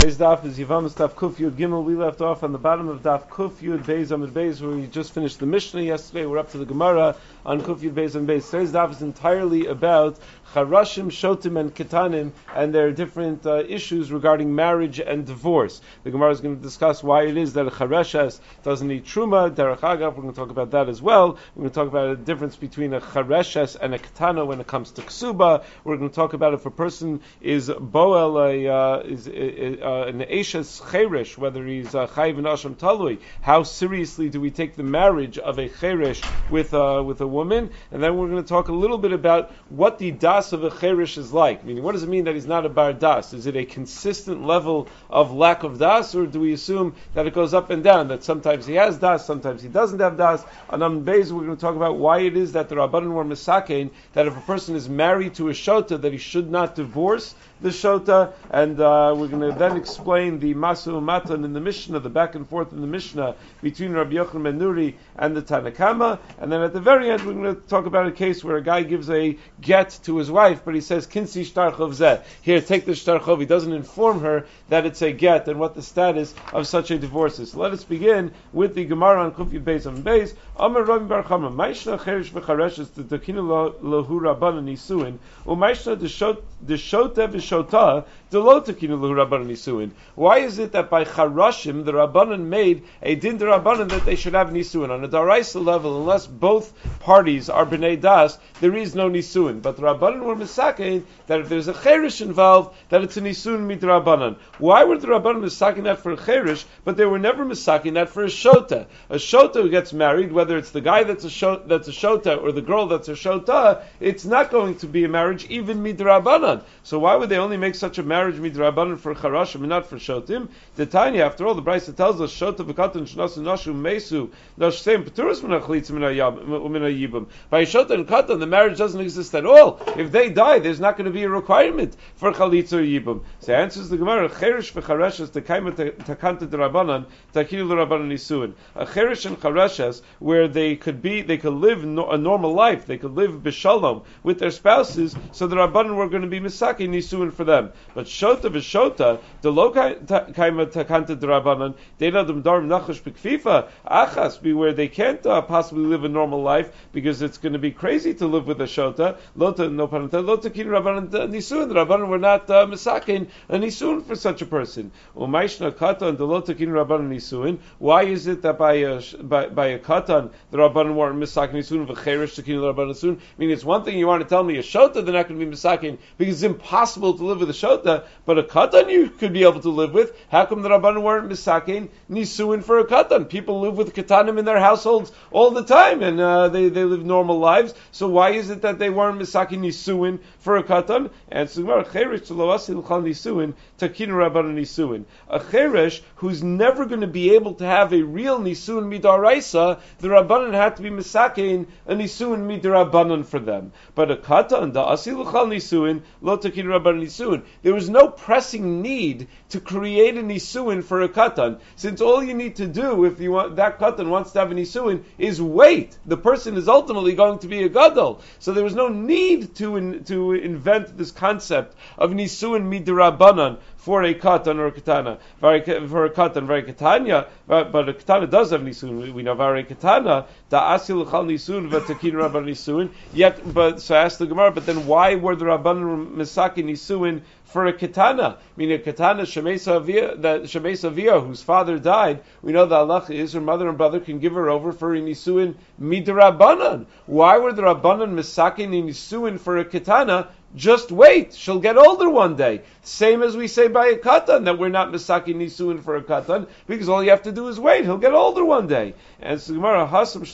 Today's daf is Yevamos daf Kuf Yud Gimel. We left off on the bottom of daf Kuf Yud Beis Amid Beis, where we just finished the Mishnah yesterday. We're up to the Gemara on Kuf Yud Beis Amid Beis. Today's daf is entirely about Charashim, Shotim, and Ketanim, and their different uh, issues regarding marriage and divorce. The Gemara is going to discuss why it is that a Chareshes doesn't need Truma. Derech Agav, we're going to talk about that as well. We're going to talk about the difference between a Chareshes and a Ketana when it comes to Ksuba. We're going to talk about if a person is Boel, a, uh, is, uh, uh, an Eshes Cherish, whether he's uh, Chayiv and Asham Talui, how seriously do we take the marriage of a Cherish with, uh, with a woman? And then we're going to talk a little bit about what the Das of a Cherish is like. Meaning, what does it mean that he's not a Bar Das? Is it a consistent level of lack of Das, or do we assume that it goes up and down, that sometimes he has Das, sometimes he doesn't have Das? On Am Beis, we're going to talk about why it is that the Rabbanan were Misakein, that if a person is married to a Shota, that he should not divorce the Shota, and uh, we're going to then explain the Masu Matan in the Mishnah, the back and forth in the Mishnah between Rabbi Yochanan ben Nuri and the Tanakama, and then at the very end we're going to talk about a case where a guy gives a get to his wife, but he says Kinsi Shtarchov Zeh. Here, take the Shtarchov. He doesn't inform her that it's a get and what the status of such a divorce is. So let us begin with the Gemara on Kufyud Beis on Beis. Amar Rami Bar Chama, Maishna Cherish v'Chareshes the Dokina Lahu Rabbanan Nisuin, Umaishna Deshota V'Shota Delo Dokina Lahu Rabbanan Nisuin. Why is it that by Charashim the Rabbanan made a din Rabbanan that they should have Nisuin on a Daraisa level, unless both parties are Bnei Das, there is no Nisuin. But the Rabbanan were misakein that if there's a Cherish involved, that it's a Nisuin midrabanan. Why were the Rabbanan misakein that for a Cherish, but they were never misakein that for a Shota? A Shota who gets married, whether it's the guy that's a shota, that's a Shota or the girl that's a Shota, it's not going to be a marriage even midrabanan. So why would they only make such a marriage midrabanan for Charashim and not for Shotim? The Tanya, after all, the Brisa tells us Shota v'katan shnasu nashu mesu nashseim peturas minachlitz minayibim. By Shota and Katan, the marriage doesn't exist at all. If they die, there's not going to be a requirement for chalitz or yibum. So answers the Gemara: Cherish v'chareshes tekaima takanta derabanan takilu nisuin. A cherish and chareshes where they could be, they could live a normal life, they could live b'shalom with their spouses. So the rabbanan were going to be misaki nisuin for them. But shota v'shota the lo kaima takanta derabanan they know them darm nachash b'kfifa achas be where they can't uh, possibly live a normal life because it's going to be crazy to live with a shota. Lota no panata lota kin rabbanan nisun. The rabbanan were not uh, misakin a nisun for such a person. Umayshna katan the lota kin rabbanan nisuin. Why is it that by a by, by a katan the rabbanan weren't misakin nisun v'cherish to kin rabbanan nisun? I mean, it's one thing you want to tell me a shota they're not going to be misakin because it's impossible to live with a shota, but a katan you could be able to live with. How come the rabbanan weren't misakin nisuin for a katan? People live with katanim in their households all the time, and uh, they they live normal lives. So why is it that they weren't misakin nisuin for a katan? And so cherish to loasil chal nisuin takin rabbanan nisuin. A cherish who's never going to be able to have a real nisuin midaraisa, the rabbanan had to be misakin a nisuin midarabanan for them. But a katan the asil chal nisuin lo takin rabbanan nisuin. There was no pressing need to create a nisuin for a katan, since all you need to do if you want that katan wants to have a nisuin is wait. The person is ultimately going to be a gadol, so there was no need to in, to invent this concept of nisuin midrabanan for a katan or a katana. For a katan, very katanya, but, a katana does have nisun. We know very katana da asil chal nisun v'takin rabban nisun. Yet, but so I asked the Gemara, but then why were the rabban misaki nisun for a katana? I mean, a katana shemesa avia, that whose father died. We know that Allah is her mother and brother can give her over for a nisuin midrabanan. Why were the rabbanan misaki nisuin for a katana? Just wait, she'll get older one day. Same as we say by a katan that we're not misaki nisuin for a katan because all you have to do is wait. He'll get older one day. And so Gemara hasam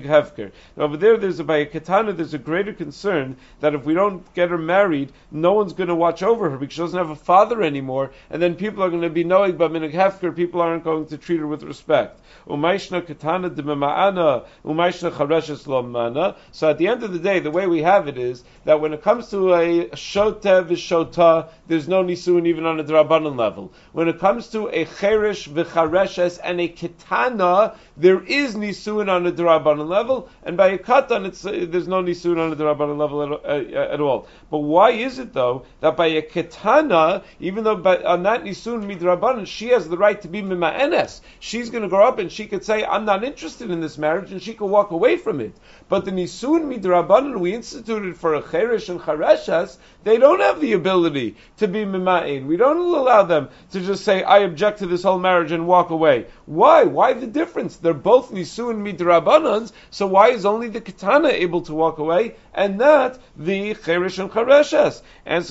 hefker. Over there, there's a by a katana. There's a greater concern that if we don't get her married, no one's going to watch over her because she doesn't have a father anymore, and then people are going to be knowing about minig hefker. People aren't going to treat her with respect. Umayshna katana demema'ana umayshna chareshes lomana. So at the end of the day, the way we have it is that when it comes comes to a shota v'shota, there's no nisuin even on a drabanan level. When it comes to a cherish v'chareshes and a kitana, there is nisuin on a drabanan level, and by a katan, it's, uh, there's no nisuin on a drabanan level at, uh, at, all. But why is it though that by a kitana, even though by, on that nisuin midrabanan, she has the right to be mima'enes. She's going to grow up and she could say, I'm not interested in this marriage, and she could walk away from it. But the nisuin midrabanan we instituted for a cherish and chareshas, they don't have the ability to be mima'in. We don't allow them to just say, I object to this whole marriage and walk away. Why? Why the difference? They're both nisuin midrabanans, so why is only the katana able to walk away and not the cherish and chareshes? And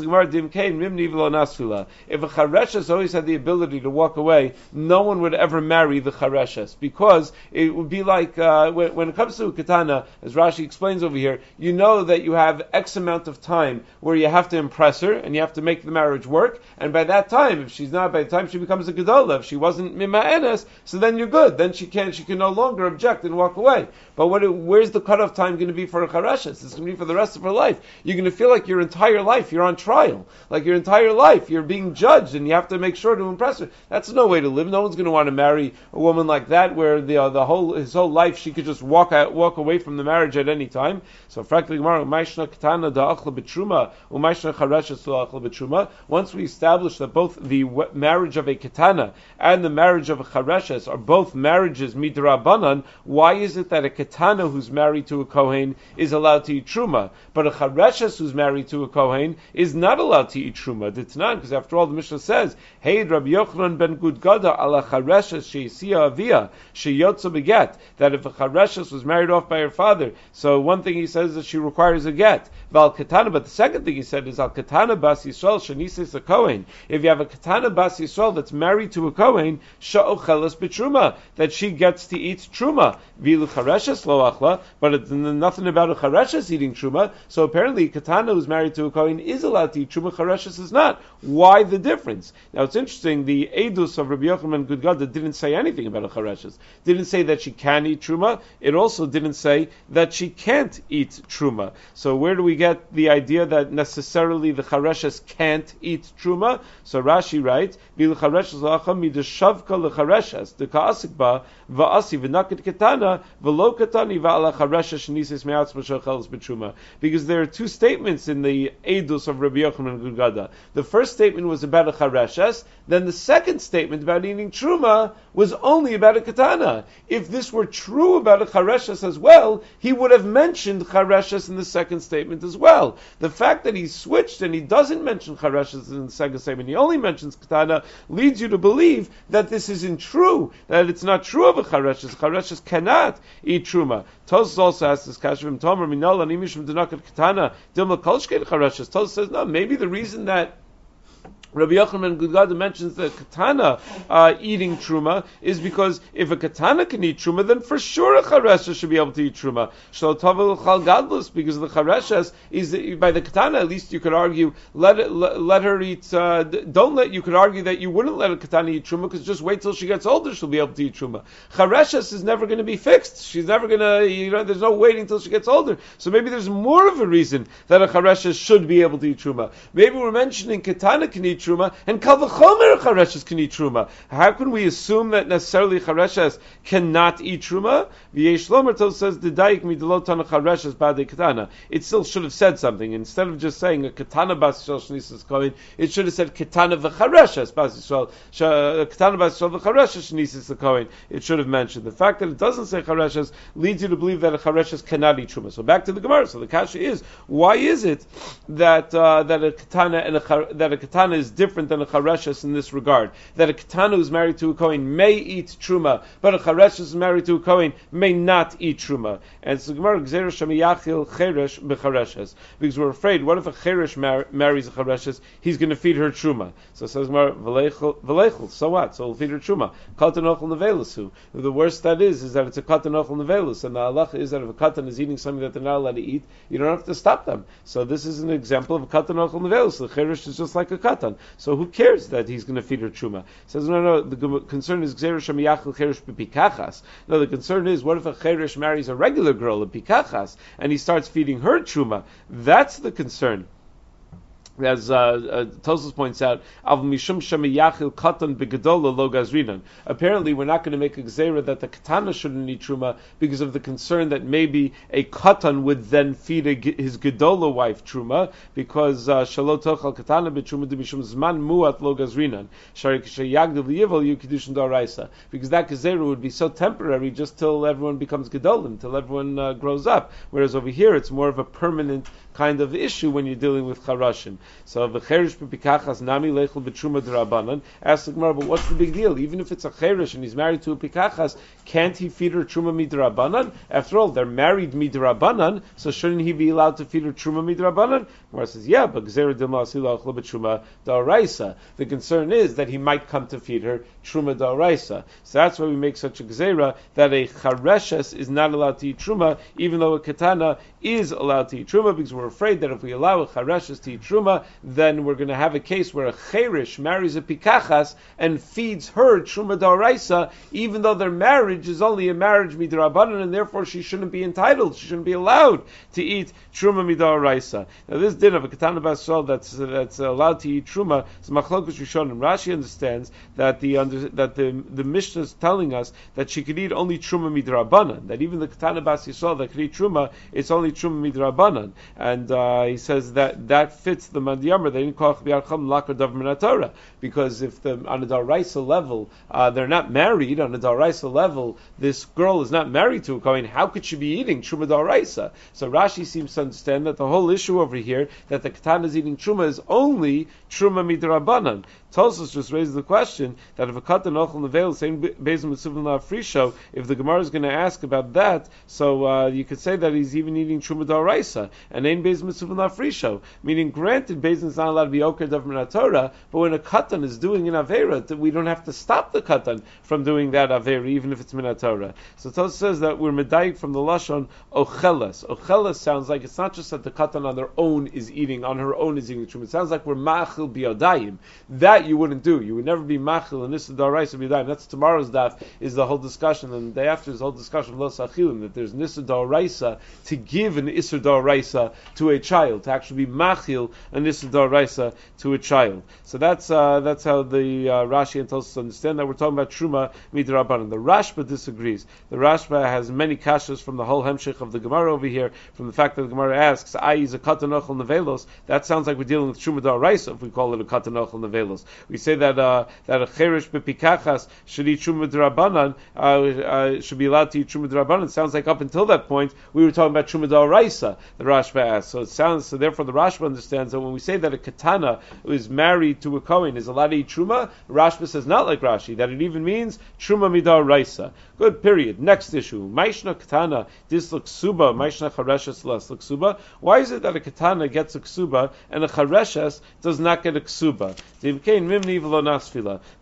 Gemara. If a chareshes always had the ability to walk away, no one would ever marry the chareshes because it would be like uh, when, when, it comes to a katana, as Rashi explains over here, you know that you have X amount of time where you have to impress her and you have to make the marriage work. And by that time, if she's not, by the time she becomes a gedola, if she wasn't mima'enes, so then you're good. Then she can she can no longer object and walk away. But what, where's the cutoff time going to be for a chareshes? It's going to be for the rest of her life. You're going to feel like your entire life you're on trial, like your entire life you're being judged, and you have to make sure to impress her. That's no way to live. No one's going to want to marry a woman like that, where the uh, the whole his whole life she could just walk out, walk away from the marriage at any time. So frankly, Once we establish that both the marriage of a katana and the marriage of a chareshes are both marriages midrabanan, why is it that a katana who's married to a kohen is allowed to eat truma, but a chareshes who's married to a kohen is not allowed to eat truma? Ditnan, because after all, the Mishnah says, "Hey, Rabbi Yochanan ben Gudgada ala chareshes sheisia avia sheyotza beget." That if a chareshes was married off by her father, so one thing he says that she requires a get. Val katana, but the second thing he said is al katana bas yisrael shenisis a kohen. If you have a katana bas yisrael that's married to a kohen, sha'ochelas betruma, that she gets to eat truma. Vilu chareshes lo achla, but it's nothing about a chareshes eating truma. So apparently, katana who's married to a kohen is allowed to eat truma. Chareshes is not. Why the difference? Now it's interesting. The edus of Rabbi Yochanan Gudgada didn't say anything about a chareshes. Didn't say that she can eat truma. It also didn't say that she can't eat truma. So where do we get the idea that necessarily the chareshes can't eat truma? So Rashi writes, "Vilu chareshes la'acham midashavka lechareshes the va'asi v'nakit ketana v'lo katani va'ala chareshes shenisis me'atz b'shocheles b'truma." Because there are two statements in the edus of Rabbi Yochanan Gudgada. The first statement was about a chareshes. Then the second statement about eating truma was only about a katana. If this were true about a chareshes as well, he would have mentioned chareshes in the second statement as well. The fact that he switched and he doesn't mention chareshes in the second statement, he only mentions katana, leads you to believe that this isn't true, that it's not true of a chareshes. Chareshes cannot eat truma. Tosus also asks this kashvim tomer minol animishim denakat katana dilma kolshkein chareshes. Tosus says no, maybe the reason that Rabbi Yochanan Gudgada mentions the katana uh, eating truma is because if a katana can eat truma, then for sure a charesha should be able to eat truma. gadlus because the charesha is by the katana. At least you could argue let it, let, let her eat. Uh, don't let you could argue that you wouldn't let a katana eat truma because just wait till she gets older, she'll be able to eat truma. Charesha is never going to be fixed. She's never going to. You know, there's no waiting till she gets older. So maybe there's more of a reason that a charesha should be able to eat truma. Maybe we're mentioning katana can eat truma, and chareshes can eat truma. How can we assume that necessarily chareshes cannot eat truma? V'yesh lomer says the daik midolotana chareshes bade katana. It still should have said something instead of just saying a katana bas shnisas kohen. It should have said katana v'chareshes bas yisrael katana bas yisrael v'chareshes shnisas kohen. It should have mentioned the fact that it doesn't say chareshes leads you to believe that a chareshes cannot eat truma. So back to the gemara. So the kasha is why is it that uh, that a katana and a that a katana is different than a chareshes in this regard. That a katana who's married to a kohen may eat truma, but a chareshes is married to a kohen may not eat truma. And so Gemara gzeir shamiyachil cheresh bechareshes because we're afraid. What if a cheresh mar- marries a chareshes? He's going to feed her truma. So says Gemara v'leichel. So what? So he'll feed her truma. Katan ochel nevelasu. The worst that is is that it's a katan ochel nevelus, and the halacha is that if a katan is eating something that they're not allowed to eat, you don't have to stop them. So this is an example of a katan nevelus. The cheresh is just like a katan. So who cares that he's going to feed her truma? He says, no, no, the concern is. No, the concern is, what if a cheresh marries a regular girl, a pikachas, and he starts feeding her truma? That's the concern. As uh, uh, points out, Apparently, we're not going to make a gzera that the katana shouldn't need truma because of the concern that maybe a katan would then feed a, his gedola wife truma because uh, shalot tochal katana b'truma mishum zman muat daraisa because that gzera would be so temporary just till everyone becomes gedolim, till everyone uh, grows up. Whereas over here, it's more of a permanent kind of issue when you're dealing with charashim. So v'cherish b'pikachas nami lechel b'truma d'rabanan. Ask the Gemara, but what's the big deal? Even if it's a cherish and he's married to a pikachas, can't he feed her truma midrabanan? After all, they're married midrabanan, so shouldn't he be allowed to feed her truma midrabanan? Gemara says, yeah, but gzera d'masila b'truma da'araisa. The concern is that he might come to feed her truma da'araisa. So that's why we make such a gzera that a chareshes is not allowed to eat truma, even though a katana is allowed to eat truma, because we're afraid that if we allow a chareshes to eat truma, then we're going to have a case where a cherish marries a pikachas and feeds her truma daraisa, even though their marriage is only a marriage midrabanan, and therefore she shouldn't be entitled, she shouldn't be allowed to eat truma midaraisa. Now this din of a katana basol that's that's allowed to eat truma is machlokus rishonim. Rashi understands that the that the the Mishnah is telling us that she could eat only truma midrabanan. That even the katana bas that could eat truma, it's only truma midrabanan, and uh, he says that that fits the mandiyamar. They didn't call biarcham lakadav minatora because if the on a daraisa level uh, they're not married on a daraisa level, this girl is not married to a kohen. How could she be eating truma daraisa? So Rashi seems to understand that the whole issue over here that the katana is eating truma is only truma midrabanan. Tosus just raises the question that if a katan ochel nevel same bezim mitzvah frisho, if the Gemara is going to ask about that, so uh, you could say that he's even eating truma daraisa and ain't bezim mitzvah frisho. Meaning, granted, bezim is not allowed to be oker dav Torah, but when a katan is doing an avera, we don't have to stop the katan from doing that avera, even if it's minatora. So Tosus says that we're medayik from the lashon ocheles. Ocheles sounds like it's not just that the katan on their own is eating, on her own is eating truma. It sounds like we're machil biodayim. That you wouldn't do. You would never be machil and nisa daraisa biodayim. That's tomorrow's daf. Is the whole discussion, and the day after is the whole discussion of los achilim that there's nisa daraisa to give an isur daraisa to a child to actually be machil and nisa daraisa to a child. So that's uh, that's how the uh, Rashi and Tosos understand that we're talking about truma midrabanan. The Rashba disagrees. The Rashba has many kashas from the whole hemshich of the Gemara over here, from the fact that the Gemara asks, "I is a katanochel nevelos." That sounds like we're dealing with truma daraisa if we call it a katanochel nevelos. We say that uh, that a cherish bepikachas should eat truma drabanan uh, uh, should be allowed to eat truma drabanan. Sounds like up until that point we were talking about truma daraisa. The Rashba asks. So it sounds so. Therefore, the Rashba understands that when we say that a katana is married to a kohen is allowed to eat truma, Rashba says not like Rashi that it even means truma midar raisa. Good. Period. Next issue. Maishna katana disluk suba. Maishna chareshes lesluk suba. Why is it that a katana gets a ksuba and a chareshes does not get a ksuba? The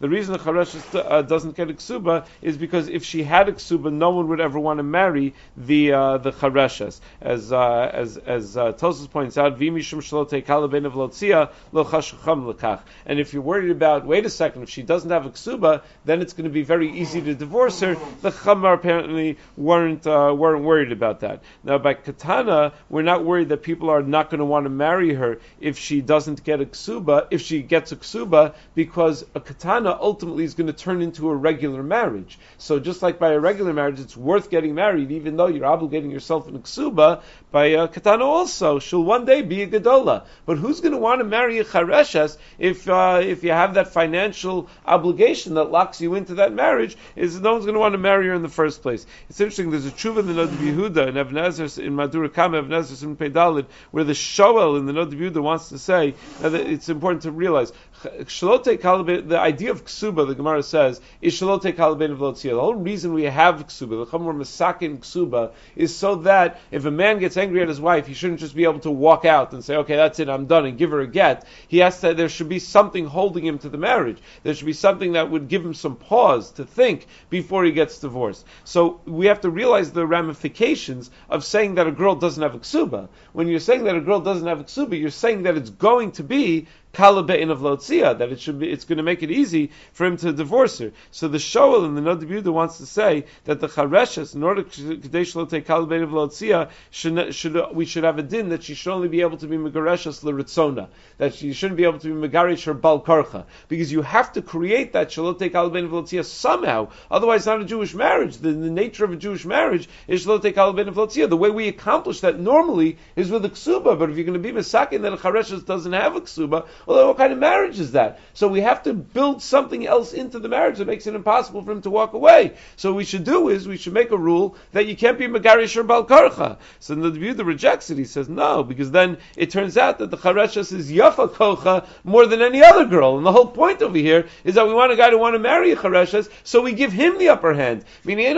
reason the chareshes uh, doesn't get a ksuba is because if she had a ksuba, no one would ever want to marry the uh, the chareshes. As uh, as as uh, Tosus points out, v'mishum shalote kalaben of lotzia lo lekach. And if you're worried about, wait a second, if she doesn't have a ksuba, then it's going to be very easy to divorce her. The chamar apparently weren't uh, weren't worried about that. Now by katana, we're not worried that people are not going to want to marry her if she doesn't get a ksuba, if she gets a ksuba, because a katana ultimately is going to turn into a regular marriage. So just like by a regular marriage, it's worth getting married, even though you're obligating yourself in a ksuba. By a katana also, she'll one day be a gedola. But who's going to want to marry a chareshes if uh, if you have that financial obligation that locks you into that marriage? Is no one's going to want to marry her in the first place. It's interesting. There's a tshuva in the Nod Yehuda in Evnezer in Madura Kama Evnezer in Pedalid where the Shoel in the Nod Yehuda wants to say that it's important to realize the idea of ksuba, the Gemara says, is shalote kalabin. The whole reason we have ksuba, the chamor masakin ksuba, is so that if a man gets angry at his wife, he shouldn't just be able to walk out and say, okay, that's it, I'm done, and give her a get. He has to, there should be something holding him to the marriage. There should be something that would give him some pause to think before he gets divorced. So we have to realize the ramifications of saying that a girl doesn't have a ksuba. When you're saying that a girl doesn't have a ksuba, you're saying that it's going to be kalabein of lotzia, that it should be, it's going to make it easy for him to divorce her. So the Shoel in the Nod wants to say that the chareshes, in order kadesh take kalabein of lotzia, should, should, we should have a din that she should only be able to be megareshes leritzona, that she shouldn't be able to be megarish her bal karcha, because you have to create that shalote kalabein of lotzia somehow. Otherwise, not a Jewish marriage. The, the nature of a Jewish marriage is shalote kalabein of lotzia. The way we accomplish that normally is with a ksuba, but if you're going to be misakin that a chareshes doesn't have a ksuba, well, what kind of marriage is that? So we have to build something else into the marriage that makes it impossible for him to walk away. So what we should do is we should make a rule that you can't be megarish or balkarcha. So the Yehuda rejects it. He says no, because then it turns out that the chareshes is yafa kocha more than any other girl. And the whole point over here is that we want a guy to want to marry a chareshes, so we give him the upper hand. Meaning,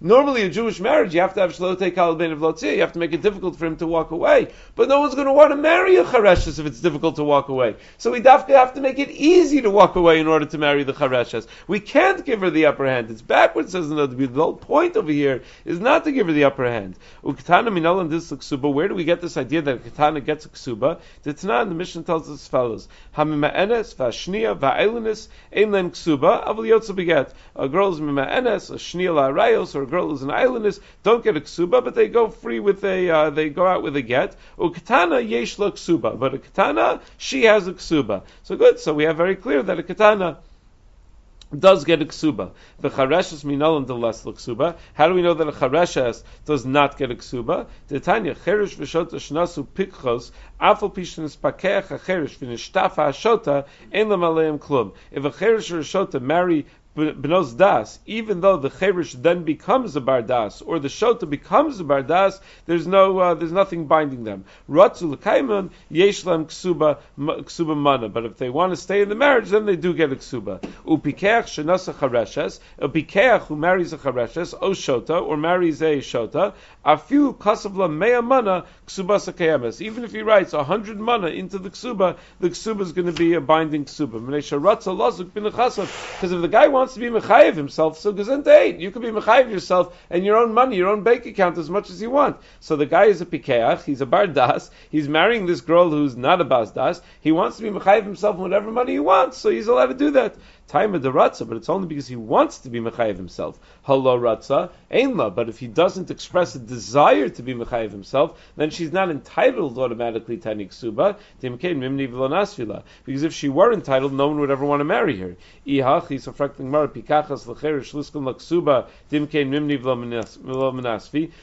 normally a Jewish marriage you have to have shlote kalbein of lotzi. you have to make it difficult for him to walk away. But no one's going to want to marry a chareshes if it's difficult to walk away. So we definitely have to make it easy to walk away in order to marry the chareshes. We can't give her the upper hand. It's backwards, says another. The whole point over here is not to give her the upper hand. Uktana minol and this ksuba. Where do we get this idea that katana gets a ksuba? The Tanah the mission tells us as follows: Hamima'enes va'shnia va'elinis ein len ksuba avul yotzu beget. A girl is mima'enes, a shnia la'arayos, or a girl is an islandess, don't get a ksuba, but they go free with a, uh, they go out with a get. Ukatana yesh lo ksuba, but a katana she has a ksuba. So good. So we have very clear that a katana does get a ksuba. The chareshes minolam the less ksuba. How do we know that a chareshes does not get a ksuba? Tanya cherish v'shota shnasu pikchos afal pishin spakeach a cherish v'nishtafa shota ein lam klum. If a cherish or a shota marry Benos Das, even though the Cherish then becomes a Bardas, or the Shota becomes a Bardas, there's no, uh, there's nothing binding them. Ratzu L'kaiman, Yeshlam Ksuba, Ksuba Mana. But if they want to stay in the marriage, then they do get a Ksuba. Upikeach Shenasa Chareshes, a Pikeach who marries a Chareshes, O Shota, or marries a Shota, Afiu Kasavla Mea Mana, Ksuba Sakayames. Even if he writes a hundred Mana into the Ksuba, the Ksuba is going to be a binding Ksuba. Because if the guy wants wants to be mechayiv himself, so gesundheit. You can be mechayiv yourself and your own money, your own bank account as much as you want. So the guy is a pikeach, he's a bardas, he's marrying this girl who's not a basdas, he wants to be mechayiv himself whatever money he wants, so he's allowed to do that time of the ratza, but it's only because he wants to be mechayiv himself. Hello ratza, ainla. But if he doesn't express a desire to be mechayiv himself, then she's not entitled automatically to any ksuba. Because if she were entitled, no one would ever want to marry her.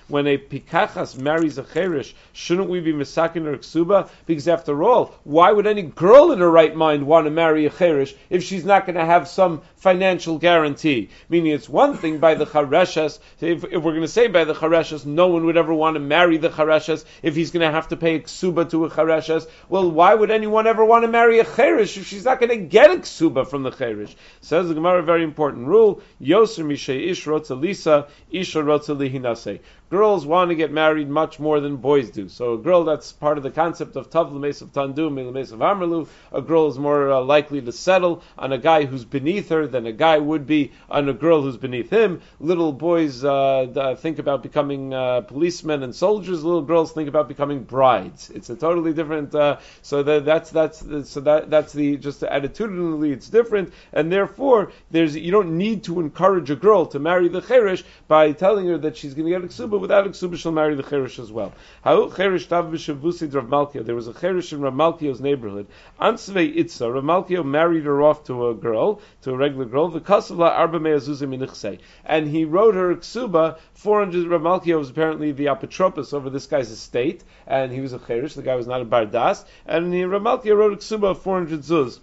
When a pikachas marries a cherish, shouldn't we be misakin her ksuba? Because after all, why would any girl in her right mind want to marry a cherish if she's not going to have have some financial guarantee. Meaning it's one thing by the Chareshas, if, if, we're going to say by the Chareshas, no one would ever want to marry the Chareshas if he's going to have to pay a ksuba to a Chareshas. Well, why would anyone ever want to marry a Cheresh if she's not going to get a ksuba from the Cheresh? Says the Gemara, a very important rule, Yoser Mishay Ish Rotza Lisa, Isha Rotza Lihinase girls want to get married much more than boys do. So a girl that's part of the concept of Tav Lemes of Tandu, Lemes of Amrlu, a girl is more uh, likely to settle on a guy who's beneath her than a guy would be on a girl who's beneath him. Little boys uh, think about becoming uh, policemen and soldiers. Little girls think about becoming brides. It's a totally different. Uh, so that, that's that's so that that's the just attitudinally it's different, and therefore there's you don't need to encourage a girl to marry the cheresh by telling her that she's going to get a ksuba without a ksuba, she'll marry the cherish as well. How cherish tav b'shavusid Rav Malkio. There was a cherish in Rav neighborhood. Ansvei itza. Rav Malkio married her off to a girl, to a regular girl. The kasavla arba me'azuzim And he wrote her ksuba. 400. Rav Malkio was apparently the apotropos over this guy's estate, and he was a cherish. The guy was not a bardas, and he, Rav Malkio wrote a ksuba of 400 zuz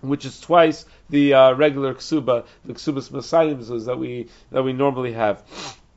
which is twice the uh, regular ksuba, the ksubas masayim that we that we normally have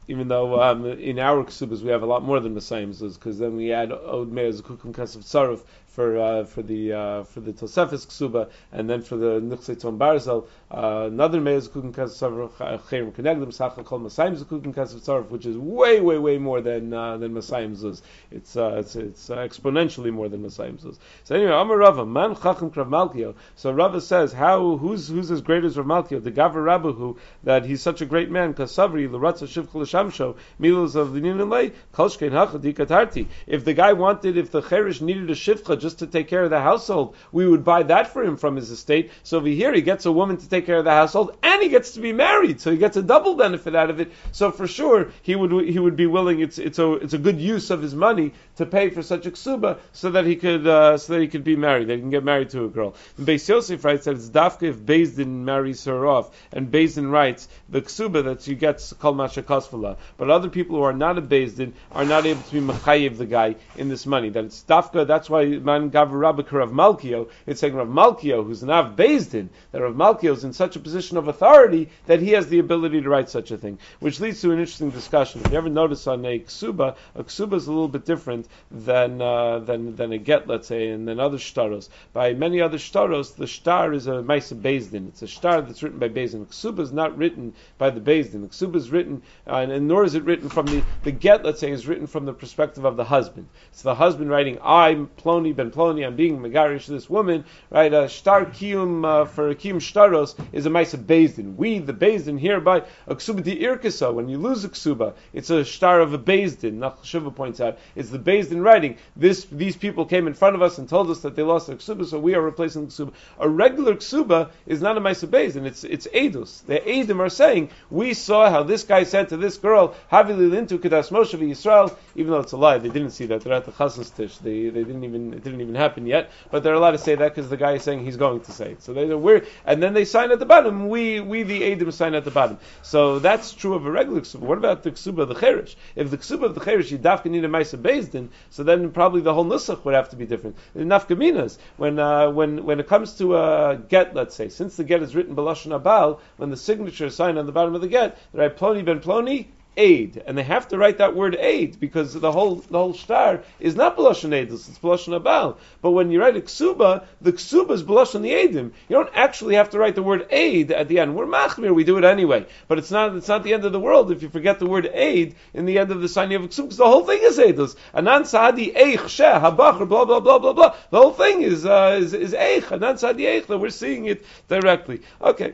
even though um, in our ksubas we have a lot more than Messiahs, because then we add Od Meir Kukum Kasav Tzaruf, for uh, for the uh, for the Tosefis Ksuba, and then for the Nichse Tom Barzel, another Meir Kukin Kasav Chayim Kenegdim Sacha Kol Masayim Kukin Kasav Tzarif, which is way way way more than uh, than Masayim Zuz. It's uh, it's it's uh, exponentially more than Masayim Zuz. So anyway, Amar Rava Man Chacham Krav Malkio. So Rava says how who's who's as great as Rav Malkio? The Gavar Rabbahu that he's such a great man. Kasavri L'Ratza Shivcha L'Shamsho Milos of Linin Lei Kolshkein Hachadikatarti. If the guy wanted, if the Cherish needed a Shivcha just to take care of the household, we would buy that for him from his estate. So over here, he gets a woman to take care of the household, and he gets to be married, so he gets a double benefit out of it. So for sure, he would he would be willing. It's it's a it's a good use of his money to pay for such a ksuba so that he could uh, so that he could be married. That he can get married to a girl. And Beis Yosef writes that it's dafka if Din marries her off, and Din writes the ksuba that you get called mashakasfala. But other people who are not a Din are not able to be mechayev the guy in this money. That it's dafka. That's why man gav Rabbikar of Malkio. It's saying Rav Malkio, who's an av Din, that Rav Malkio is in such a position of authority that he has the ability to write such a thing, which leads to an interesting discussion. If you ever notice on a ksuba, a ksuba is a little bit different than uh, than than a get, let's say, and than other shtaros. By many other shtaros, the shtar is a Maisa Bezdin. It's a shtar that's written by Bezdin. Ksuba is not written by the Bezdin. Ksuba is written, uh, and, and, nor is it written from the the get. Let's say is written from the perspective of the husband. It's the husband writing, "I'm Ploni ben Ploni. I'm being megarish to this woman." Right? A shtar kiyum uh, for a kiyum shtaros is a Maisa Bezdin. We, the Bezdin, hereby a ksuba di irkasa. When you lose a ksuba, it's a star of a Bezdin. Nachshuva points out it's the Bezdin writing. This these people came in front of us and told us that they lost their ksuba, so we are replacing the ksuba. A regular ksuba is not a Maisa Bezdin. It's it's edus. The edim are saying we saw how this guy said to this girl, "Havili lintu kedas Moshe Yisrael." Even though it's a lie, they didn't see that. They're at the chasnas tish. They they didn't even it didn't even happen yet. But they're allowed to say that because the guy is saying he's going to say it. So they we're and then they sign at the bottom. We we the edim sign at the bottom. So that's true of a regular ksuba. What about the ksuba of the cherish? If the ksuba of the cherish you dafka need a Maisa Bezdin, so then probably the whole nusach would have to be different. In nafkaminas, when uh, when when it comes to a get, let's say, since the get is written b'lashon abal, when the signature is signed on the bottom of the get, right ploni ben ploni aid, and they have to write that word aid because the whole the whole star is not blushon aidus, it's blushon abal. But when you write a ksuba, the ksuba is blushon the aidim. You don't actually have to write the word aid at the end. We're machmir, we do it anyway. But it's not it's not the end of the world if you forget the word aid in the end of the signing of ksuba because the whole thing is aidus. Anan sahadi eich sheh habachar blah blah blah blah blah. The whole thing is uh, is, is eich anan sahadi eich. We're seeing it directly. Okay.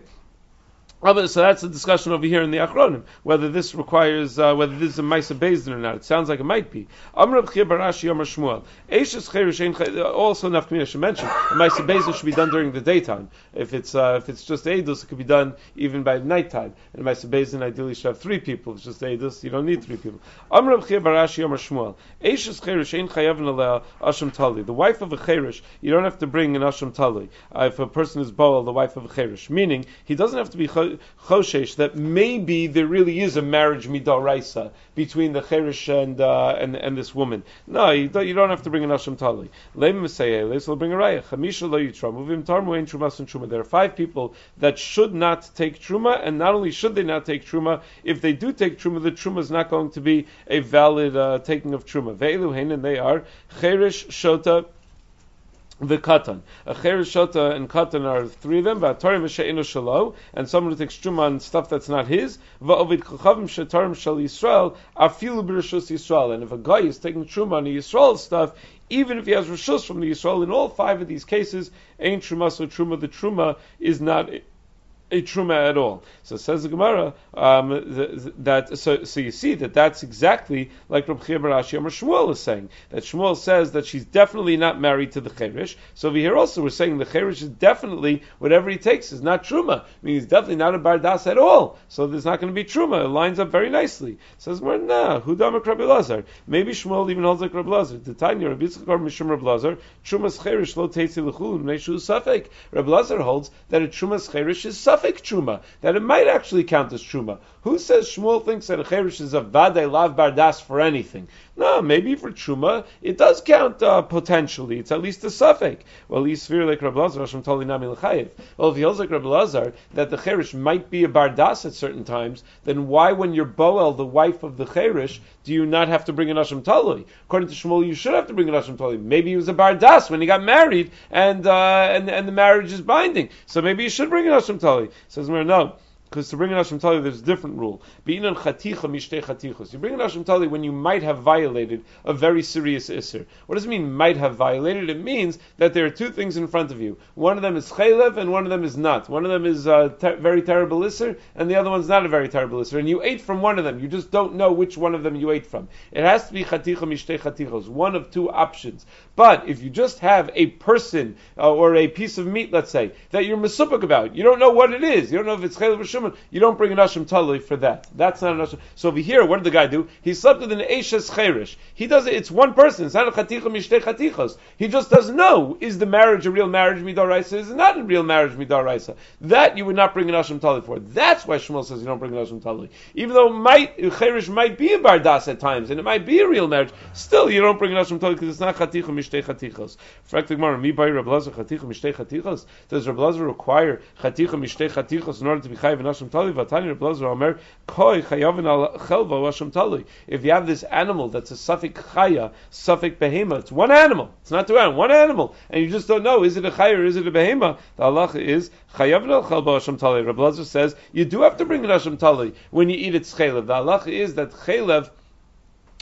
So that's the discussion over here in the Achronim, whether this requires, uh, whether this is a Maisa Bezdin or not. It sounds like it might be. Also, Nafkamina should mention, a Maisa Bezdin should be done during the daytime. If it's, uh, if it's just Eidos, it could be done even by nighttime. And a Maisa Bezdin ideally should have three people. If it's just Eidos, you don't need three people. The wife of a Cherish, you don't have to bring an Asham Tali. Uh, if a person is Boel, the wife of a Cherish. Meaning, he doesn't have to be choshesh that maybe there really is a marriage midaraisa between the cherish and, uh, and and this woman. No, you don't, you don't have to bring an asham tali. Let's bring a raya. Chamisha lo yitram. Uvim tarmu truma. There are five people that should not take truma, and not only should they not take truma, if they do take truma, the truma is not going to be a valid uh, taking of truma. Ve'elu and they are cherish shota the katan. A shota and katan are three of them, but Tarim she'enu shalo, and someone who takes truma on stuff that's not his. Va'ovid kachavim she'tarim shal Yisrael, afilu b'rishus Yisrael. And if a guy is taking truma on Yisrael stuff, even if he has rishus from the Yisrael, in all five of these cases, ain't truma so truma. The truma is not a truma at all. So says the Gemara um, that so, so you see that that's exactly like Rabbi Chia Barashi or Shmuel is saying that Shmuel says that she's definitely not married to the Cherish. So over here also we're saying the Cherish is definitely whatever he takes is not truma. I mean he's definitely not a bardas at all. So there's not going to be truma. It lines up very nicely. Says Gemara, nah, Hudam Rabbi Lazar. Maybe Shmuel even holds like Rabbi Lazar. The Tanya Rabbi Yitzchak Mishum Rabbi Lazar Trumas Cherish lo teitzi l'chul Neshu Safek. Rabbi Lazar holds that a Trumas Cherish is Safek safek truma, that it might actually count as truma. Who says Shmuel thinks that a cherish is a vade lav bardas for anything? No, maybe for truma it does count uh, potentially. It's at least a safek. Well, he's sphere like Rabbi Lazar from Tali Nami Well, if he holds like Rabbi Lazar that the cherish might be a bardas at certain times, then why, when you're Boel, the wife of the cherish, do you not have to bring an asham tali? According to Shmuel, you should have to bring an asham tali. Maybe he was a bardas when he got married, and uh, and and the marriage is binding. So maybe you should bring an asham tali. Says no. Because to bring an Asham Tali, there's a different rule. Be'inan chaticha mishtei chatichos. You bring an Asham Tali when you might have violated a very serious isser. What does it mean, might have violated? It means that there are two things in front of you. One of them is chaylev, and one of them is not. One of them is a ter- very terrible isser, and the other one's not a very terrible isser. And you ate from one of them. You just don't know which one of them you ate from. It has to be chaticha mishtei chatichos, one of two options. But if you just have a person uh, or a piece of meat, let's say, that you're masupik about, you don't know what it is. You don't know if it's chaylev or shuman. You don't bring an asham tali for that. That's not an asham. So over here, what did the guy do? He slept with an eshes cherish. He does it. It's one person. It's not a chaticha chatichos. He just doesn't know is the marriage a real marriage midaraisa? Is it not a real marriage midaraisa? That you would not bring an asham tali for. That's why Shmuel says you don't bring an asham tali. Even though might cherish might be a bardas at times, and it might be a real marriage, still you don't bring an asham tali because it's not chaticha mishtei chatichos. Fact Gemara, mi Rabbi Lazar chaticha mishtei chatichos. Does Lazar require chaticha mishtei chatichos in order to be chayiv an asham tali? Vatani Lazar Omer koi chayavin al chelva asham tali. If you have this animal that's a suffix chaya, suffix behema, it's one animal. It's not two animals, one animal, and you just don't know is it a chaya or is it a behema. The halacha is chayavin al chelva asham tali. Lazar says you do have to bring an asham tali when you eat its chaylev. The halacha is that chaylev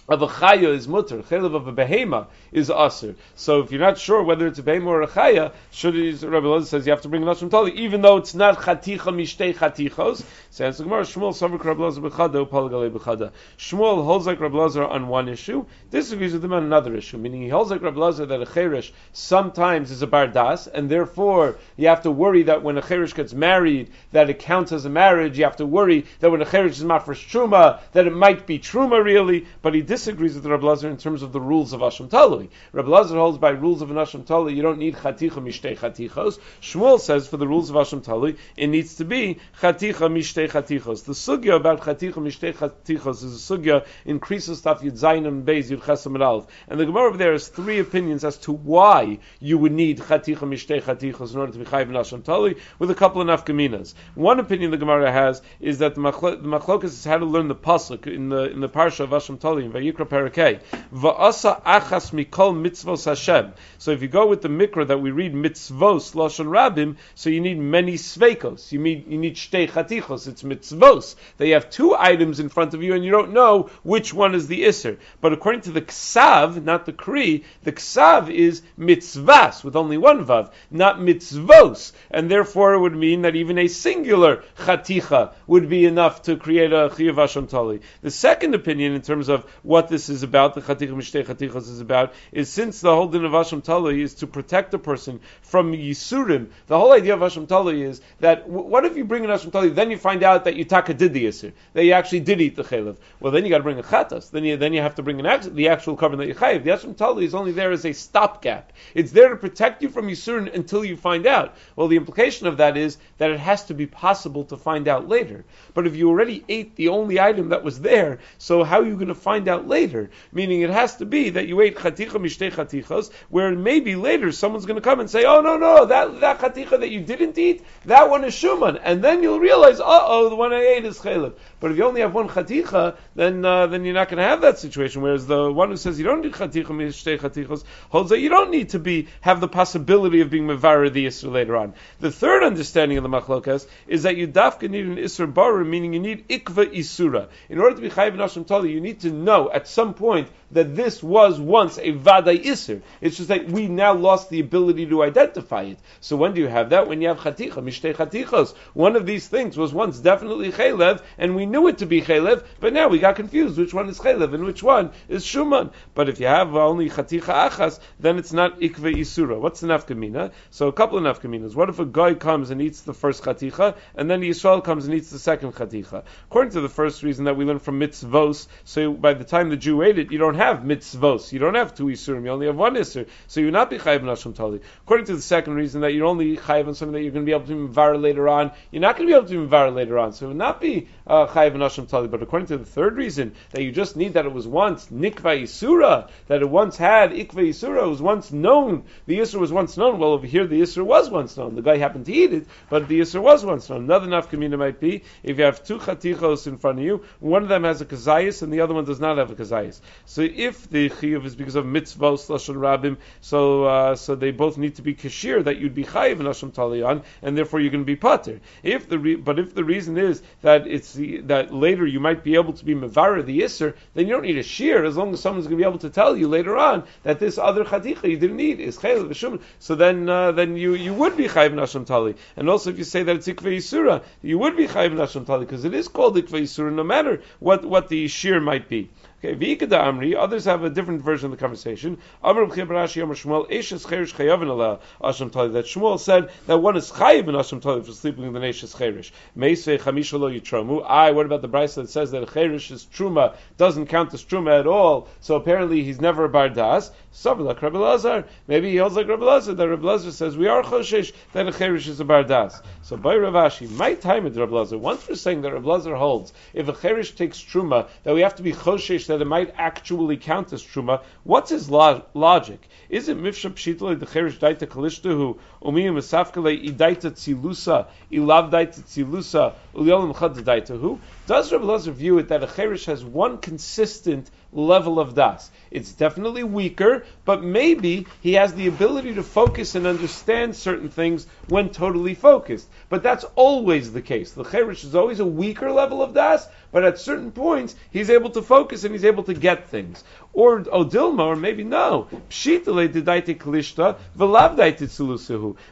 of a chaya is mutter, chaylev of a behema is aser. So if you're not sure whether it's a behema or a chaya, should Rabbi Loza says you have to bring an asham tali, even though it's not chaticha mishtei chatichos. Says the Gemara, Shmuel savik Rabbi Loza b'chada, upalagalei b'chada. Shmuel holds like Rabbi Loza on one issue, disagrees with him on another issue, meaning he holds like Rabbi Loza that a cherish sometimes is a bardas, and therefore you have to worry that when a cherish gets married, that it counts as a marriage. You have to worry that when a cherish is mafresh truma, that it might be truma really, but he disagrees with Rabbi Lazar in terms of the rules of Asham Talui. Rabbi Lazar holds by rules of an Asham Talui, you don't need chaticha mishtei chatichos. Shmuel says for the rules of Asham Talui, it needs to be chaticha mishtei chatichos. The sugya about chaticha mishtei chatichos is a sugya in Krisus Taf Yud Zayin and Beis Yud Chesam and the Gemara over there has three opinions as to why you would need chaticha mishtei chatichos in order to be chayiv in Asham Talui, with a couple of nafkaminas. One opinion the Gemara has is that the machlokas is how to learn the pasuk in the in the parsha of Asham Talui in Vayikra Parakeh. Va'asa achas mikol mitzvos Hashem. So if you go with the mikra that we read mitzvos lashon rabim, so you need many sveikos. You need you need shtei chatichos. It's mitzvos. They have two items in front of you, and you don't know which one is the iser. But according to the ksav, not the kri, the ksav is mitzvas with only one vav, not mitzvos, and therefore it would mean that even a singular chaticha would be enough to create a chiyuv tali. The second opinion in terms of what this is about, the chaticha mishtei chatichos is about, is since the whole din of Asham tali is to protect a person from yisurim. The whole idea of Asham tali is that what if you bring an Asham tali, then you find out that you taka did the yisur, that you actually did eat the chaylev. Well, then you got to bring a chatas. Then you then you have to bring an the actual cover that you chayiv. The Asham tali is only there as a stopgap. It's there to protect you from yisurim until you find out. Well, the implication of that is that it has to be possible to find out later. But if you already ate the only item that was there, so how are you going to find out later? Meaning it has to be that you ate chaticha mishtei chatichas, where maybe later someone's going to come and say, oh no, no, that, that chaticha that you didn't eat, that one is shuman. And then you'll realize, uh oh, the one I ate is chaylev. But if you only have one chaticha, then, uh, then you're not going to have that situation. Whereas the one who says you don't need chaticha mishtei chatichas holds that you don't need to be, have the possibility of being mevarer the Isra later on. The third understanding of the machlokas is that you dafka need an Isra baru, meaning you need ikva isura. In order to be chayiv nashim tali, you need to know at some point that this was once a vaday isur. It's just that we now lost the ability to identify it. So when do you have that? When you have chaticha, mishtei chatichos. One of these things was once definitely chaylev, and we knew it to be chaylev, but now we got confused which one is chaylev and which one is shuman. But if you have only chaticha achas, then it's not ikve isura. What's the nafkamina? So a couple of nafkaminas. What if a guy comes and eats the first chaticha, and then the Yisrael comes and eats the second chaticha? According to the first reason that we learn from mitzvos, so by the time the Jew ate it, you don't have mitzvos. You don't have two isurim. You only have one isur. So you're not be chayiv nashim tali. According to the second reason that you're only chayiv on something that you're going to be able to mivar later on, you're not going to be able to mivar later on. So it would not be uh, chayiv nashim tali. But according to the third reason that you just need that it was once nikva isura, that it once had ikva isura, it was once known. The isur was once known. Well, over here the isur was once known. The guy happened to eat it, but the isur was once known. Another nafkamina might be if you have two chatichos in front of you, one of them has a kazayas and the other one does not have kazayis. So if the chiyuv is because of mitzvos lashon rabim, so uh, so they both need to be kashir that you'd be chayiv nashon talion, and therefore you're going to be pater. If the re- but if the reason is that it's the, that later you might be able to be mavara the isser, then you don't need a shear as long as someone's going to be able to tell you later on that this other chaticha you didn't need is chayil v'shum. So then uh, then you you would be chayiv nashon tali, and also if you say that it's ikve yisura, you would be chayiv nashon tali because it is called ikve yisura no matter what what the shear might be. Okay, V'ikada Amri, others have a different version of the conversation. Amr B'chibarashi Amr Shmuel, Eshes Cherish Chayavin Ala Asham Tali, that Shmuel said that one is Chayiv in Asham Tali for sleeping with an Eshes Cherish. Meisve Chamisha Lo Yitromu. I, what about the Bryce that says that Cherish is Truma, doesn't count as Truma at all, so apparently he's never a Bardas. Savla Rabbi. Maybe he holds like Rabbi Lazar, that Rabbi Lazar says we are Choshesh, that a Cherish is a Bardas. So by Ravashi, my time with Rabbi Lazar, once we're saying that Rabbi Lazar holds, if a Cherish takes Truma, that we have to be Choshesh that it might actually count as truma. What's his lo- logic? Is it mifsha pshitla the cherish daita kalishtahu umiyim masafkale idaita tzilusa ilav daita tzilusa ulyolim chad daitahu? Does Rabbi Lazar view it that a cherish has one consistent level of das? It's definitely weaker, but maybe he has the ability to focus and understand certain things when totally focused. But that's always the case. The cheresh is always a weaker level of das, but at certain points he's able to focus and he's able to get things. Or Odilma, or maybe no.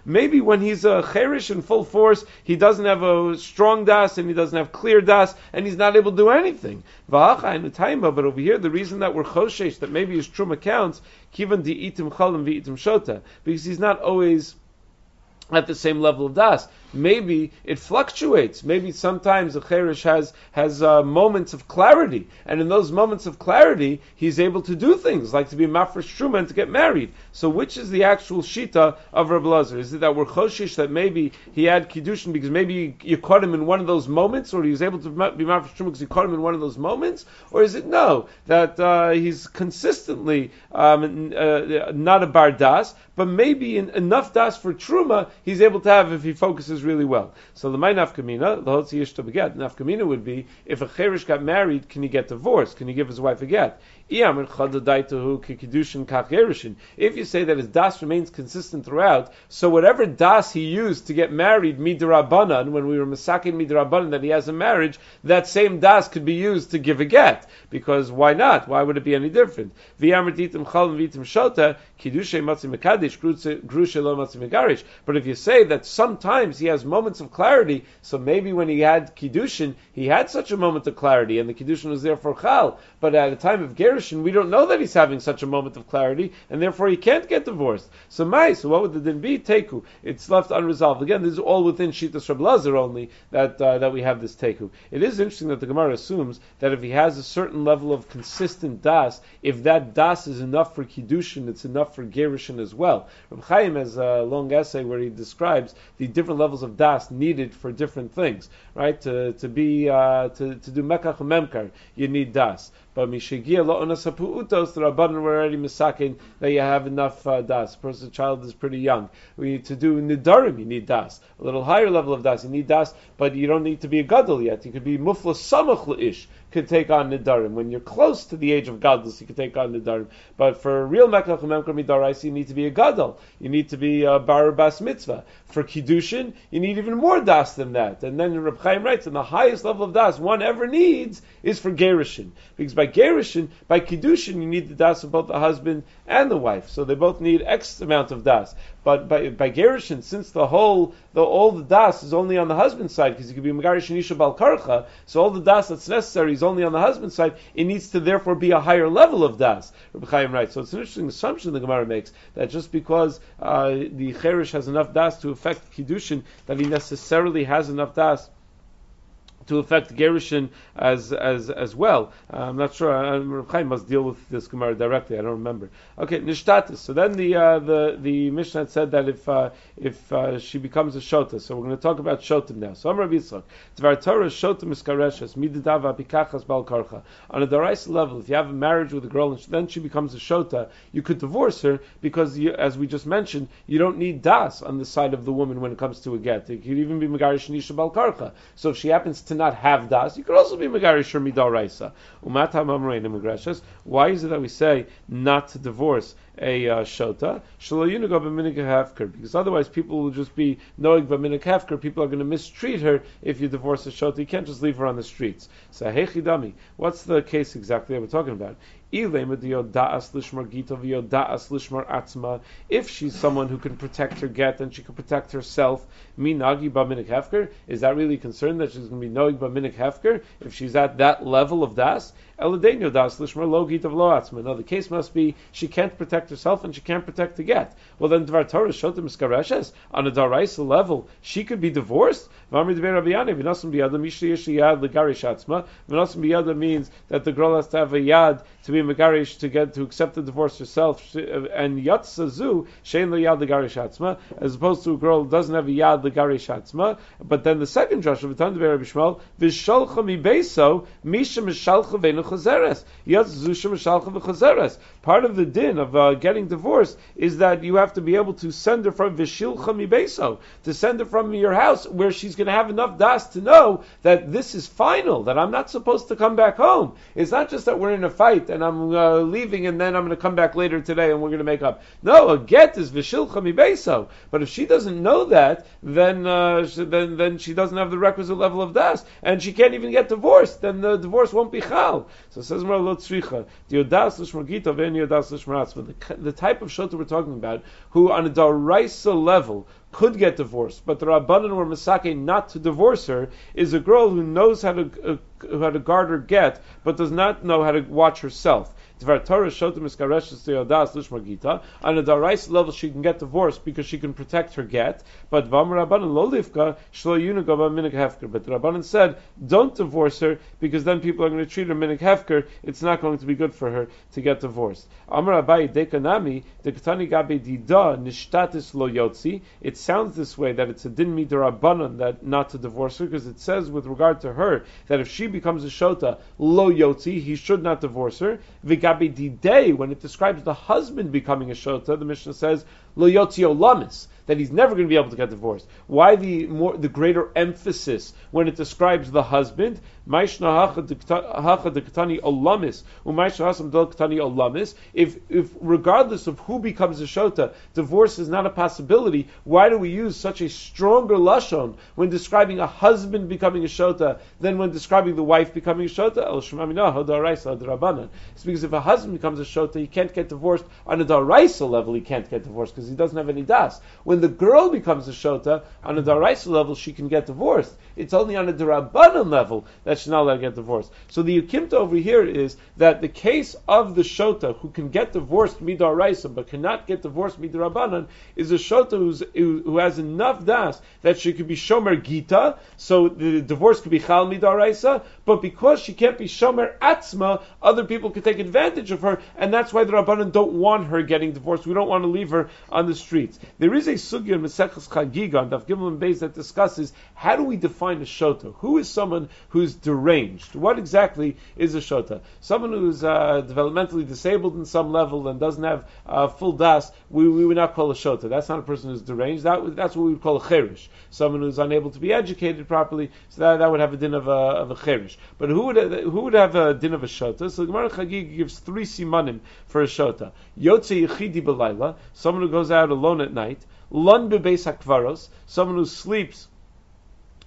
Maybe when he's a cheresh in full force, he doesn't have a strong das and he doesn't have clear das and he's not able to do anything. But over here, the reason that we're choshesh, that maybe his truma counts, kivan di itim chalim vi itim shota, because he's not always at the same level of das maybe it fluctuates. Maybe sometimes a cheresh has has uh, moments of clarity, and in those moments of clarity, he's able to do things like to be mafresh truma and to get married. So, which is the actual shita of Rabbi Lazar? Is it that we're choshish that maybe he had kiddushin because maybe you caught him in one of those moments, or he was able to be mafresh truma because you caught him in one of those moments, or is it no that uh, he's consistently um, uh, not a bardas, but maybe in, enough das for truma he's able to have if he focuses really well. So the my nafkamina, the hotzi yishta beget, nafkamina would be if a cheresh got married, can he get divorced? Can he give his wife a get? If you say that his das remains consistent throughout, so whatever das he used to get married midrabanan, when we were masakin midrabanan that he has a marriage, that same das could be used to give a get. Because why not? Why would it be any different? But if you say that sometimes he has moments of clarity, so maybe when he had kiddushin, he had such a moment of clarity, and the kiddushin was there for chal. But at a time of ger and we don't know that he's having such a moment of clarity, and therefore he can't get divorced. So, Mai, so what would the din be? Teku. It's left unresolved. Again, this is all within Shitas Rab Lazar only that uh, that we have this Teku. It is interesting that the Gemara assumes that if he has a certain level of consistent das, if that das is enough for Kiddushin, it's enough for Gerushin as well. Rab Chaim has a long essay where he describes the different levels of das needed for different things, right? To, to be, uh, to, to do Mekach Memkar, you need das. But mishagia lo onasapuutos, the rabbanon were already misakin that you have enough uh, das. The child is pretty young. We need to do nidarim, you need das. A little higher level of das, you need das, but you don't need to be a gadol yet. You could be mufla samach ish could take on nidarim. When you're close to the age of gadlus, you could take on nidarim. But for a real mekach memkar you need to be a gadol. You need to be a bar mitzvah. For kiddushin, you need even more das than that. And then Reb Chaim writes, and the highest level of das one ever needs is for gerushin, because by gerushin, by kiddushin, you need the das of both the husband and the wife. So they both need X amount of das. But by, by gerushin, since the whole, the, all the das is only on the husband's side, because you could be megarish and isha bal karcha, so all the das that's necessary is only on the husband's side. It needs to therefore be a higher level of das. Rabbi Chaim writes. So it's an interesting assumption the Gemara makes that just because uh, the cheresh has enough das to affect kiddushin, that he necessarily has enough das to affect Gerushin as as as well. Uh, I'm not sure. Uh, Reb Chaim must deal with this Gemara directly. I don't remember. Okay, nishtatis. So then the uh, the the Mishnah said that if uh, if uh, she becomes a shota, so we're going to talk about shotim now. So I'm Rabbi Yitzchak. Tvar Torah shotim iskareshes mididava pikachas bal karcha. On a daraisa level, if you have a marriage with a girl and then she becomes a shota, you could divorce her because, you, as we just mentioned, you don't need das on the side of the woman when it comes to a get. It could even be megarish nisha bal karcha. So if she happens to not have das, you could also be megarish or midaraisa. Why is it that we say not to divorce a uh, shota? Because otherwise people will just be knowing b'minik hefker. People are going to mistreat her if you divorce a shota. You can't just leave her on the streets. So hechidami. What's the case exactly that we're talking about? If she's someone who can protect her get and she can protect herself, minagi b'minik hefker, is that really concerned that she's going to be knowing b'minik hefker if she's at that level of das? Of the case must be she can't protect herself and she can't protect the get. Well then dvar Torah shotim skareshes on a daraisa level she could be divorced. Biyada means that the girl has to have a yad to be megarish to get to accept the divorce herself. Uh, and yatzazu shein lo yad as opposed to a girl who doesn't have a yad legarish. But then the second Joshua v'tan dvei Rabbi Shmuel v'sholcha mi beiso misha mishalcha v'enu chazeres. Yatzazu mishalcha v'chazeres. Part of the din of uh, getting divorced is that you have to be able to send her from v'shilcha mi beiso to send her from your house where she's going to have enough das to know that this is final, that I'm not supposed to come back home. It's not just that we're in a fight and I'm uh, leaving and then I'm going to come back later today and we're going to make up. No, a get is v'shilcha mi beiso. But if she doesn't know that, then uh, she, then then she doesn't have the requisite level of das, and she can't even get divorced. Then the divorce won't be chal. So it says Mar lo tzricha the yodas l'shmagita ven yodas l'shmaratzma. The type of shota we're talking about, who on a daraisa level could get divorced, but the Rabbanan were Masake not to divorce her, is a girl who knows how to, uh, how to guard her get, but does not know how to watch herself. Dvar Torah Shotim Iskareshes Teodas Lishmagita. On a Darais level, she can get divorced because she can protect her get. But Vam Rabbanan Shlo Yunagava Minik Hefker. But the Rabbanan said, don't divorce her because then people are going to treat her Minik Hefker. It's not going to be good for her to get divorced. Amar Abai Dekanami Dekatani Gabe Dida Nishtatis Lo Yotzi. It sounds this way that it's a din midrabanan that not to divorce her because it says with regard to her that if she becomes a shota lo yotzi, he should not divorce her. Gabi Didei, when it describes the husband becoming a shota, the Mishnah says, Lamis, that he's never going to be able to get divorced. Why the more the greater emphasis when it describes the husband? If if regardless of who becomes a shota, divorce is not a possibility, why do we use such a stronger lashon when describing a husband becoming a shota than when describing the wife becoming a shota? It's because if a husband becomes a shota, he can't get divorced on a daraisa level. He can't get divorced because he doesn't have any das. When the girl becomes a shota on a daraisa level, she can get divorced. It's only on a darabanan level that she's not allowed to get divorced. So the yukimta over here is that the case of the shota who can get divorced midaraisa but cannot get divorced midarabanan is a shota who has enough das that she could be shomer gita, so the divorce could be chal midaraisa, but because she can't be shomer atzma, other people could take advantage of her, and that's why the rabbanan don't want her getting divorced. We don't want to leave her on the streets. There is a sugya in Maseches Chagiga on Daf Gimel Beis that discusses how do we define a shota? Who is someone who's deranged? What exactly is a shota? Someone who's uh, developmentally disabled in some level and doesn't have uh, full das, we, we would not call a shota. That's not a person who's deranged. That, that's what we would call a cheresh. Someone who's unable to be educated properly, so that, that would have a din of a, of a cheresh. But who would who would have a din of a shota? So the Gemara Chagig gives three simanim for a shota. Yotze yichidi belayla, someone who goes out alone at night. Lon bebeis someone who sleeps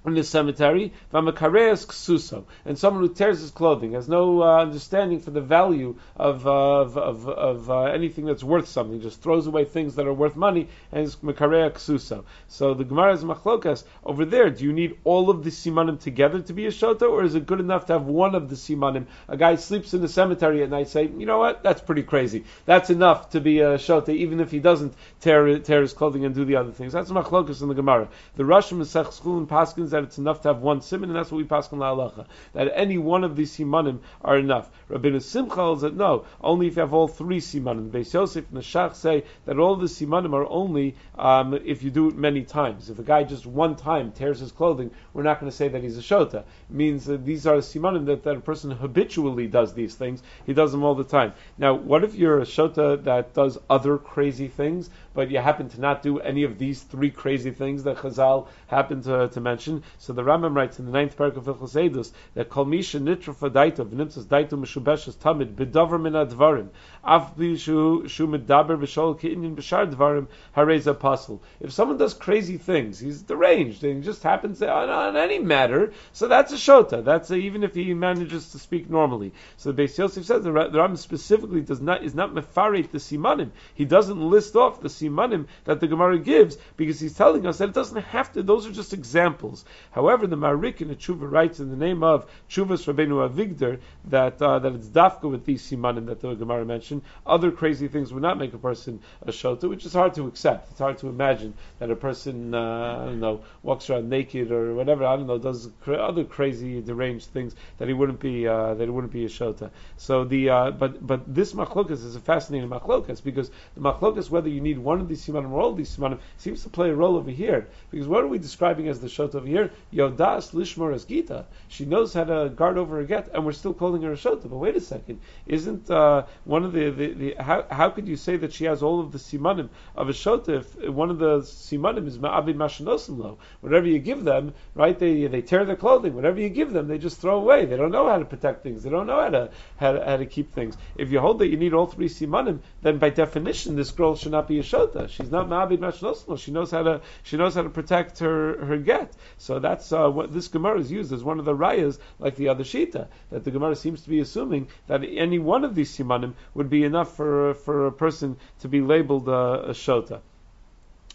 in the cemetery, and someone who tears his clothing has no uh, understanding for the value of uh, of, of, of uh, anything that's worth something, just throws away things that are worth money, and is makareya ksuso. So the Gemara is machlokas over there. Do you need all of the simanim together to be a shota, or is it good enough to have one of the simanim? A guy sleeps in the cemetery at night, say, you know what, that's pretty crazy. That's enough to be a shota, even if he doesn't tear tear his clothing and do the other things. That's machlokas in the Gemara. The Rosh Masech Schul and That it's enough to have one simon, and that's what we pass on la That any one of these simanim are enough. Rabbeinu Simcha holds that no, only if you have all three simanim. Beis Yosef and the Shach say that all the simanim are only um, if you do it many times. If a guy just one time tears his clothing, we're not going to say that he's a shota. It means that these are simanim that, that a person habitually does these things. He does them all the time. Now, what if you're a shota that does other crazy things, but you happen to not do any of these three crazy things that Chazal happened to, to mention? So the Rambam writes in the ninth paragraph of Hilchos Edus that Kol Misha Nitra Fadaita V'Nimtzas Daitu Meshubeshes Tamid B'Davar Min Advarim Af Shu Medaber B'Shol Ke'inyin B'Shar Dvarim Hareza Apostle. If someone does crazy things, he's deranged and he just happens to, on, on any matter, so that's a shota. That's a, even if he manages to speak normally. So the Beis Yosef says the, the Rambam specifically does not is not mefarit the simanim. He doesn't list off the simanim that the Gemara gives because he's telling us that it doesn't have to. Those are just examples. However, the Maharik in the Tshuva writes in the name of Chuvas Rabbeinu Avigdor that uh, that it's dafka with these simanim that the Gemara mentioned. Other crazy things would not make a person a shota, which is hard to accept. It's hard to imagine that a person uh, I don't know walks around naked or whatever I don't know does cra- other crazy deranged things that he wouldn't be uh, that he wouldn't be a shota. So the uh, but but this machlokas is a fascinating machlokas because the machlokas whether you need one of these simanim or all these simanim seems to play a role over here because what are we describing as the shota over here? Yodas lishmor as gita. She knows how to guard over her get, and we're still calling her a shota. But wait a second, isn't uh, one of the, the, the how, how could you say that she has all of the simanim of a shota if one of the simanim is ma'abid mashanosim lo? Whatever you give them, right? They they tear their clothing. Whatever you give them, they just throw away. They don't know how to protect things. They don't know how to how how to keep things. If you hold that you need all three simanim, then by definition this girl should not be a shota. She's not ma'abid mashanosim She knows how to she knows how to protect her her get. So that's uh, what this Gemara is used as one of the rayas, like the other shita, that the Gemara seems to be assuming that any one of these simanim would be enough for for a person to be labeled uh, a shota.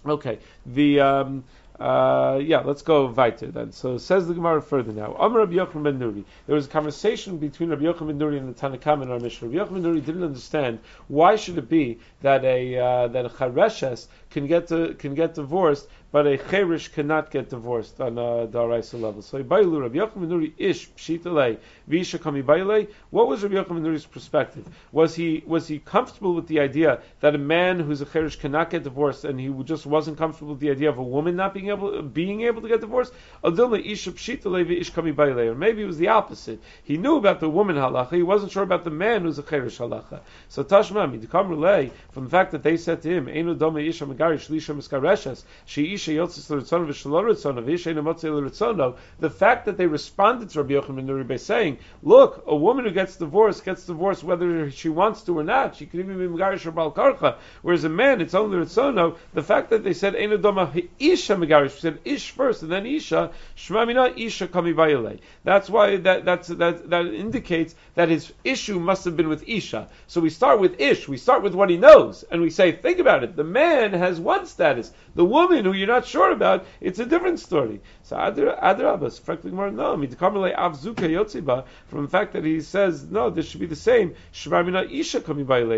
Okay, the um, uh, yeah, let's go weiter then. So says the Gemara further now. Amr Rabbi Yochanan ben Nuri. There was a conversation between Rabbi Yochanan ben Nuri and the Tanna Kamma in our Mishnah. Rabbi Yochanan ben Nuri didn't understand why should it be that a uh, that a chareshes can get to, can get divorced, but a cheresh cannot get divorced on uh, a daraisa level. So Ibailu Rabbi Yochanan Nuri ish pshitale visha kami baile. What was Rabbi Yochanan Nuri's perspective? Was he was he comfortable with the idea that a man who's a cheresh cannot get divorced, and he just wasn't comfortable with the idea of a woman not being able being able to get divorced? Adilma isha pshitale ish kami baile. Or maybe it was the opposite. He knew about the woman halacha. He wasn't sure about the man who's a cheresh halacha. So Tashma midikam relay from the fact that they said to him, Einu doma isha megarish lisha miskareshes she isha The fact that they responded to Rabbi Yochanan ben by saying, "Look, a woman who gets divorced gets divorced whether she wants to or not. She can even be megarish or bal karcha. Whereas a man, it's only ritzono. The fact that they said isha megarish, said ish first and then isha, shmamina isha kami bayile. That's why that that's that that indicates that his issue must have been with isha. So we start with ish. We start with what he knows, and we say, think about it. The man has one status. The woman who you're not sure about, it's a different story. So Adrabas, no, from the fact that he says no, this should be the same. Isha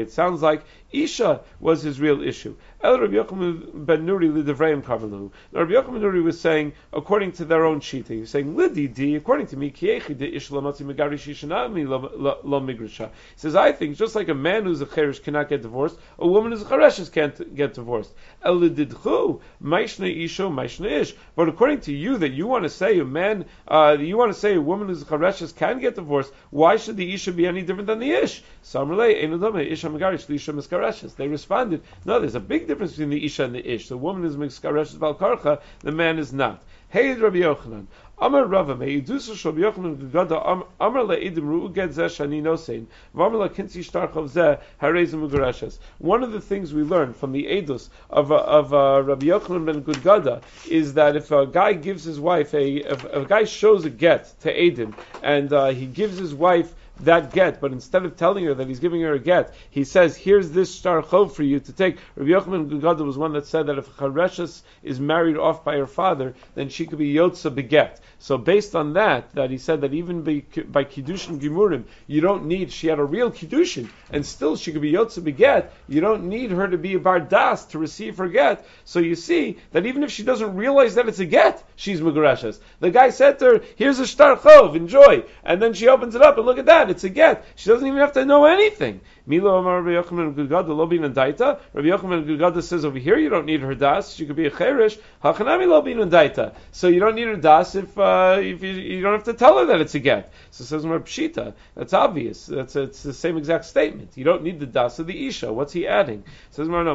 It sounds like Isha was his real issue. El Rabbi Yochanan ben Nuri lidevrayim kavalu. Rabbi Yochanan ben Nuri was saying, according to their own shita, he was saying lidi di, according to me, kiechi de ish lamati megari shishanami lo migrisha. He says, I think just like a man who's a cheresh cannot get divorced, a woman who's a chereshes can't get divorced. El lididchu, maishna isho, maishna ish. But according to you, that you want to say a man, uh, you want to say a woman who's a chereshes can get divorced, why should the isha be any different than the ish? Samrele, enudame, isha megari shlisha miskareshes. They responded, no, there's a big difference between the isha and the ish. The woman is miskareshes balkarcha, the man is not. Hey, Rabbi Yochanan. Amar Rava me idusa shel Yochanan Gudgada Amar le'idim ru'u get zeh shani nosein v'amar la kinsi shtarchov zeh harezim u'gerashes. One of the things we learn from the edus of of uh, Rabbi Yochanan ben Gudgada is that if a guy gives his wife a if a guy shows a get to Adim and uh, he gives his wife that get, but instead of telling her that he's giving her a get, he says, "Here's this star chov for you to take." Rabbi Yochanan Gudgada was one that said that if Chareshes is married off by her father, then she could be Yotza beget. So based on that, that he said that even by, by kiddushin gimurim, you don't need. She had a real kiddushin, and still she could be Yotza beget. You don't need her to be a bardas to receive her get. So you see that even if she doesn't realize that it's a get, she's megareshes. The guy said to her, "Here's a star chov, enjoy," and then she opens it up and look at that that, it's a get. She doesn't even have to know anything. Milo Amar Rabbi Yochanan Gudgada Lobin and Daita. Rabbi Yochanan Gudgada says over here you don't need her das. She could be a cheresh. Hachanami Lobin and Daita. So you don't need her das if uh, if you, you, don't have to tell her that it's a get. So it says Mar Pshita. That's obvious. That's it's the same exact statement. You don't need the das of the isha. What's he adding? It says Mar no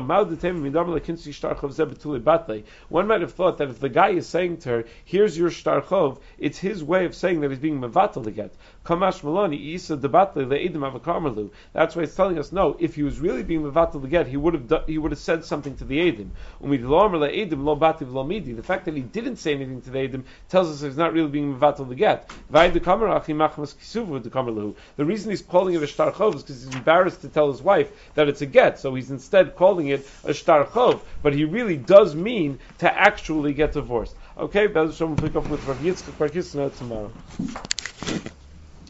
One might have thought that if the guy is saying to her, "Here's your shtarchov," it's his way of saying that he's being mevatel the get. Kamash Isa debatle. That's why it's telling us no. If he was really being mevatel get, he would have he would have said something to the edim. The fact that he didn't say anything to the edim tells us he's not really being mevatel the get. The reason he's calling it a shtarchov is because he's embarrassed to tell his wife that it's a get, so he's instead calling it a shtarchov. But he really does mean to actually get divorced. Okay, Bez will pick up with Rav Yitzchak tomorrow.